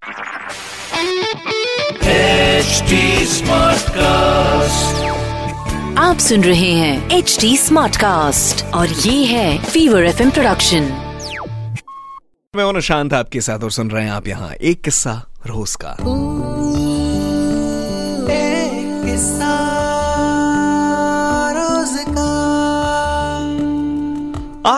HD cast आप सुन रहे हैं एच डी स्मार्ट कास्ट और ये है फीवर एफ़ प्रोडक्शन मैं शांत आपके साथ और सुन रहे हैं आप यहाँ एक किस्सा रोज का।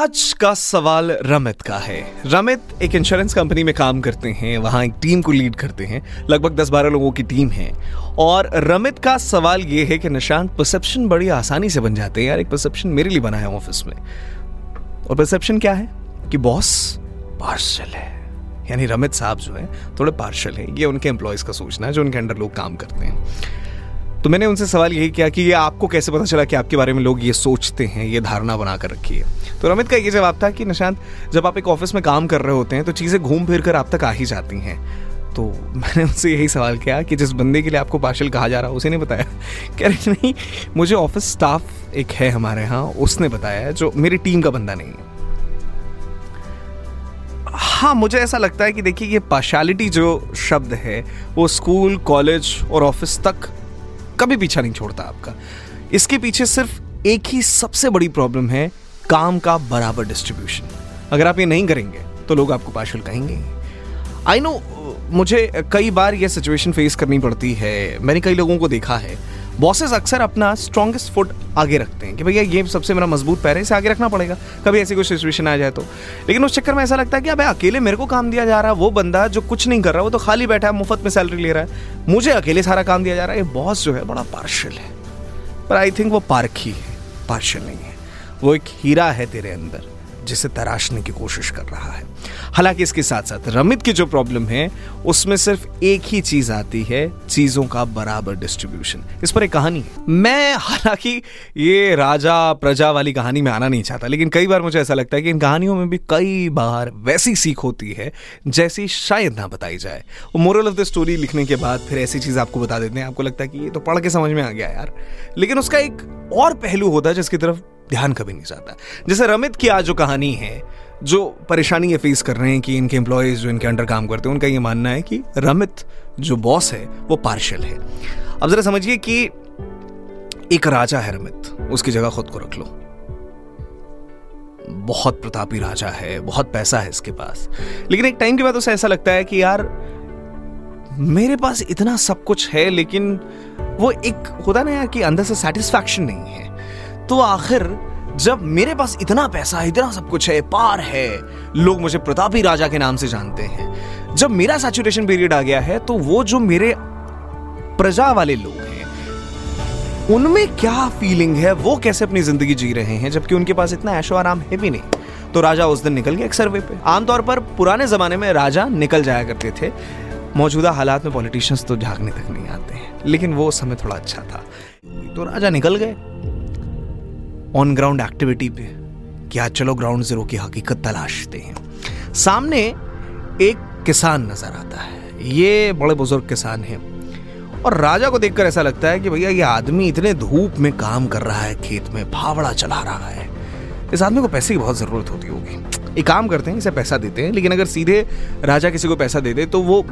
आज का सवाल रमित का है। रमित एक इंश्योरेंस कंपनी में काम करते हैं, वहाँ एक टीम को लीड करते हैं, लगभग 10-12 लोगों की टीम है। और रमित का सवाल ये है कि निशांत परसेप्शन बड़ी आसानी से बन जाते हैं। यार, एक परसेप्शन मेरे लिए बना है ऑफ़िस में। और परसेप्शन क्या है? कि बॉस पार्शल है। यानी रमित साहब जो है, थोड़े पार्शल है। ये उनके एम्प्लॉयज़ का सोचना है, जो उनके अंडर लोग काम करते हैं। तो मैंने उनसे सवाल यही किया कि ये आपको कैसे पता चला कि आपके बारे में लोग ये सोचते हैं, ये धारणा बना कर रखी है? तो रमित का ये जवाब था कि निशांत, जब आप एक ऑफ़िस में काम कर रहे होते हैं तो चीज़ें घूम फिर कर आप तक आ ही जाती हैं। तो मैंने उनसे यही सवाल किया कि जिस बंदे के लिए आपको पार्शल कहा जा रहा है, उसे नहीं बताया। कह रहे, नहीं, मुझे ऑफ़िस स्टाफ एक है हमारे यहाँ, उसने बताया जो मेरी टीम का बंदा नहीं है। हाँ मुझे ऐसा लगता है कि देखिए, ये पार्शालिटी जो शब्द है, वो स्कूल, कॉलेज और ऑफ़िस तक कभी पीछा नहीं छोड़ता आपका। इसके पीछे सिर्फ़ एक ही सबसे बड़ी प्रॉब्लम है, काम का बराबर डिस्ट्रीब्यूशन अगर आप ये नहीं करेंगे तो लोग आपको पार्शल कहेंगे आई नो मुझे कई बार ये सिचुएशन फेस करनी पड़ती है। मैंने कई लोगों को देखा है। बॉसेस अक्सर अपना स्ट्रॉन्गेस्ट फुट आगे रखते हैं कि भैया ये सबसे मेरा मज़बूत पैर है, इसे आगे रखना पड़ेगा। कभी ऐसी कोई सिचुएशन आ जाए तो। लेकिन उस चक्कर में ऐसा लगता है कि अब अकेले मेरे को काम दिया जा रहा है, वो बंदा जो कुछ नहीं कर रहा, वो तो खाली बैठा है, मुफ़्त में सैलरी ले रहा है। मुझे अकेले सारा काम दिया जा रहा है, ये बॉस जो है बड़ा पार्शल है। पर आई थिंक वो पार्क ही है पार्शल नहीं है। वो एक हीरा है तेरे अंदर। जिसे तराशने की कोशिश कर रहा है। हालाँकि इसके साथ साथ रमित की जो प्रॉब्लम है, उसमें सिर्फ़ एक ही चीज़ आती है, चीज़ों का बराबर डिस्ट्रीब्यूशन इस पर एक कहानी है। मैं हालाँकि ये राजा, प्रजा वाली कहानी में आना नहीं चाहता, लेकिन कई बार मुझे ऐसा लगता है कि इन कहानियों में भी कई बार वैसी सीख होती है, जैसी शायद ना बताई जाए। मोरल ऑफ़ द स्टोरी लिखने के बाद फिर ऐसी चीज़ आपको बता देते हैं, आपको लगता है कि ये तो पढ़ के समझ में आ गया यार। लेकिन उसका एक और पहलू होता है जिसकी तरफ़ ध्यान कभी नहीं जाता। जैसे रमित की आज जो कहानी है, जो परेशानी ये फेस कर रहे हैं कि इनके एम्प्लॉयज़ जो इनके अंडर काम करते हैं, उनका ये मानना है कि रमित जो बॉस है, वो पार्शल है। अब जरा समझिए कि एक राजा है रमित, उसकी जगह खुद को रख लो। बहुत प्रतापी राजा है, बहुत पैसा है इसके पास। लेकिन एक टाइम के बाद उसे ऐसा लगता है कि यार, मेरे पास इतना सब कुछ है, लेकिन वो एक होता ना यार कि अंदर से सेटिस्फैक्शन नहीं है। तो आखिर जब मेरे पास इतना पैसा है, इतना सब कुछ है, पार है, लोग मुझे प्रतापी राजा के नाम से जानते हैं। जब मेरा सैचुरेशन पीरियड आ गया है तो वो जो मेरे प्रजा वाले लोग हैं, उनमें क्या फीलिंग है, वो कैसे अपनी ज़िंदगी जी रहे हैं, जबकि उनके पास इतना ऐशो आराम है भी नहीं। तो राजा उस दिन निकल गया एक सर्वे पे। आमतौर पर पुराने जमाने में राजा निकल जाया करते थे। मौजूदा हालात में पॉलिटिशियंस तो झांकने तक नहीं आते हैं, लेकिन वो समय थोड़ा अच्छा था। तो राजा निकल गए। ऑन ग्राउंड एक्टिविटी पे, क्या चलो ग्राउंड ज़ीरो की हकीकत तलाशते हैं। सामने एक किसान नज़र आता है। ये बड़े बुज़ुर्ग किसान हैं। और राजा को देखकर ऐसा लगता है कि भैया, ये आदमी इतने धूप में काम कर रहा है, खेत में फावड़ा चला रहा है। इस आदमी को पैसे की बहुत ज़रूरत होती होगी। एक काम करते हैं, इसे पैसा देते हैं, लेकिन अगर सीधे राजा किसी को पैसा दे दे तो वो,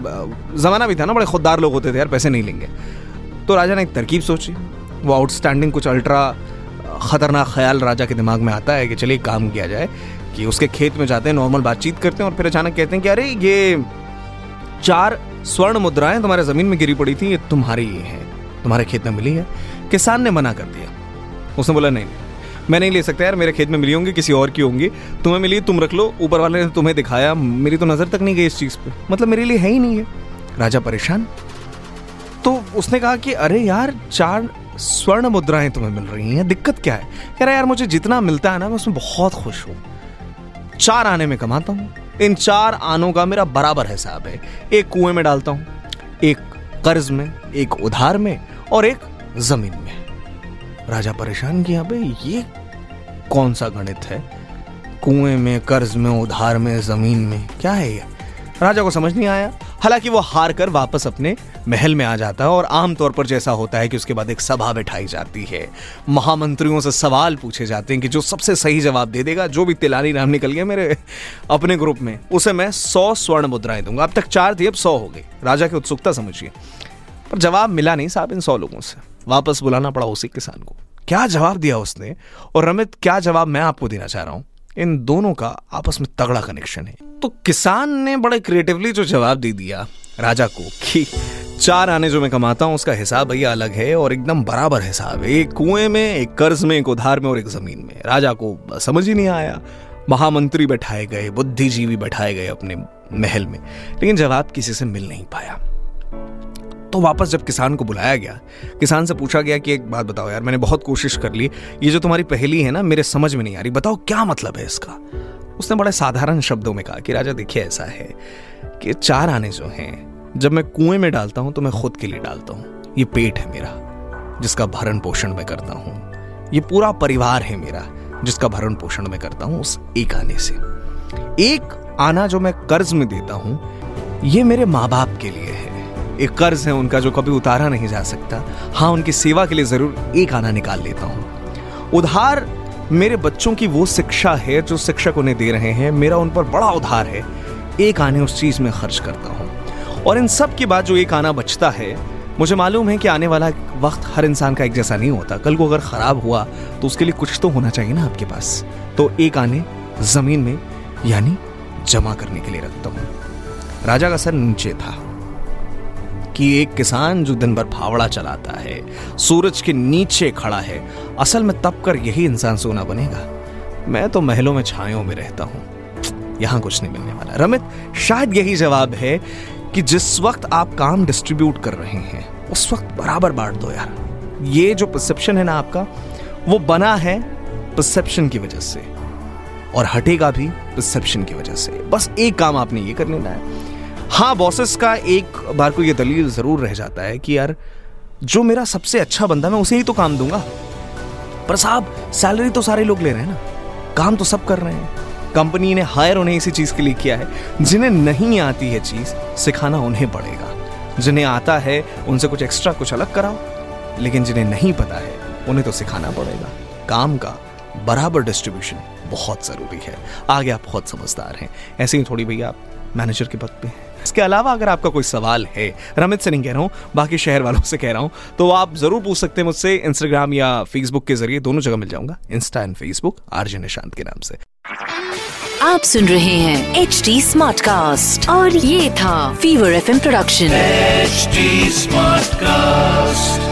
जमाना भी था ना, बड़े खुददार लोग होते थे यार, पैसे नहीं लेंगे। तो राजा ने एक तरकीब सोची। वो आउटस्टैंडिंग कुछ अल्ट्रा ख़तरनाक ख्याल राजा के दिमाग में आता है कि चलिए काम किया जाए कि उसके खेत में जाते हैं नॉर्मल बातचीत करते हैं और फिर अचानक कहते हैं कि अरे, ये चार स्वर्ण मुद्राएँ तुम्हारे ज़मीन में गिरी पड़ी थी, ये तुम्हारी ही, तुम्हारे खेत में मिली है, किसान ने मना कर दिया। उसने बोला, नहीं, मैं नहीं ले सकता यार, मेरे खेत में मिली होंगी, किसी और की होंगी, तुम्हें मिली, तुम रख लो, ऊपर वाले ने तुम्हें दिखाया, मेरी तो नज़र तक नहीं गई इस चीज़ पे मतलब मेरे लिए है ही नहीं है राजा परेशान। तो उसने कहा कि, अरे यार, चार स्वर्ण मुद्राएँ तुम्हें मिल रही हैं, दिक्कत क्या है? कह रहा यार, मुझे जितना मिलता है ना, मैं उसमें बहुत खुश हूँ। चार आने में कमाता हूँ। इन चार आनों का मेरा बराबर हिसाब है। एक कुएँ में डालता हूँ, एक कर्ज में, एक उधार में और एक ज़मीन में। राजा परेशान किया बे ये कौन सा गणित है? कुएँ में, कर्ज में, उधार में, ज़मीन में, क्या है ये? राजा को समझ नहीं आया। हालाँकि वो हार कर वापस अपने महल में आ जाता है और आमतौर पर जैसा होता है कि उसके बाद एक सभा बैठाई जाती है। महामंत्रियों से सवाल पूछे जाते हैं कि जो सबसे सही जवाब दे देगा, जो भी तिलानी नाम निकल गया मेरे अपने ग्रुप में, उसे मैं सौ स्वर्ण मुद्राएँ दूँगा। अब तक चार थी, अब सौ हो गई राजा की उत्सुकता समझिए। पर जवाब मिला नहीं साहब इन सौ लोगों से। वापस बुलाना पड़ा उसी किसान को। क्या जवाब दिया उसने? और रमित, क्या जवाब मैं आपको देना चाह रहा हूँ? इन दोनों का आपस में तगड़ा कनेक्शन है। तो किसान ने बड़े क्रिएटिवली जो जवाब दे दिया, राजा को कि चार आने जो मैं कमाता हूँ, उसका हिसाब भैया अलग है और एकदम बराबर हिसाब। एक कुएँ में, एक कर्ज में, एक उधार में और एक ज़मीन में। राजा को समझ ही नहीं आया। महामंत्री बैठाए गए, बुद्धिजीवी बैठाए गए अपने महल में, लेकिन जवाब किसी से मिल नहीं पाया। वापस जब किसान को बुलाया गया, किसान से पूछा गया कि एक बात बताओ यार, मैंने बहुत कोशिश कर ली, ये जो तुम्हारी पहेली है ना, मेरे समझ में नहीं आ रही, बताओ क्या मतलब है इसका? उसने बड़े साधारण शब्दों में कहा कि राजा देखिए ऐसा है कि चार आने जो हैं, जब मैं कुएँ में डालता हूँ तो मैं खुद के लिए डालता हूँ। ये पेट है मेरा, जिसका भरण पोषण मैं करता हूँ। ये पूरा परिवार है मेरा, जिसका भरण पोषण मैं करता हूँ उस एक आने से। एक आना जो मैं कर्ज में देता हूँ, ये मेरे माँ बाप के लिए है। एक कर्ज है, उनका जो कभी उतारा नहीं जा सकता। हाँ उनकी सेवा के लिए ज़रूर एक आना निकाल लेता हूँ। उधार मेरे बच्चों की वो शिक्षा है, जो शिक्षक उन्हें दे रहे हैं। मेरा उन पर बड़ा उधार है। एक आने उस चीज़ में खर्च करता हूँ। और इन सब के बाद जो एक आना बचता है, मुझे मालूम है कि आने वाला वक्त हर इंसान का एक जैसा नहीं होता। कल को अगर खराब हुआ तो उसके लिए कुछ तो होना चाहिए ना आपके पास। तो एक आने ज़मीन में, यानी जमा करने के लिए रखता हूँ। राजा का सर नीचे था। कि एक किसान जो दिन भर फावड़ा चलाता है, सूरज के नीचे खड़ा है, असल में तब कर यही इंसान सोना बनेगा। मैं तो महलों में छायों में रहता हूँ। यहाँ कुछ नहीं मिलने वाला। रमित, शायद यही जवाब है कि जिस वक्त आप काम डिस्ट्रीब्यूट कर रहे हैं, उस वक्त बराबर बांट दो यार। ये जो परसेप्शन है ना आपका, वो बना है परसेप्शन की वजह से और हटेगा भी परसेप्शन की वजह से। बस एक काम आपने ये कर लेना है। हाँ बॉसेस का एक बार को ये दलील ज़रूर रह जाता है कि यार, जो मेरा सबसे अच्छा बंदा मैं उसे ही तो काम दूँगा। पर साहब सैलरी तो सारे लोग ले रहे हैं ना। काम तो सब कर रहे हैं। कंपनी ने हायर उन्हें इसी चीज़ के लिए किया है, जिन्हें नहीं आती है चीज़, सिखाना उन्हें पड़ेगा। जिन्हें आता है, उनसे कुछ एक्स्ट्रा कुछ अलग कराओ। लेकिन जिन्हें नहीं पता है, उन्हें तो सिखाना पड़ेगा। काम का बराबर डिस्ट्रीब्यूशन बहुत ज़रूरी है। आगे आप बहुत समझदार हैं। ऐसे ही थोड़ी भैया, आप मैनेजर के पद पे हैं। इसके अलावा अगर आपका कोई सवाल है रमित से नहीं कह रहा हूँ बाकी शहर वालों से कह रहा हूँ तो आप ज़रूर पूछ सकते हैं मुझसे इंस्टाग्राम या फेसबुक के ज़रिए दोनों जगह मिल जाऊँगा Insta and Facebook RJ Nishant के नाम से आप सुन रहे हैं एच डी स्मार्ट कास्ट और ये था fever F production H smart Smartcast.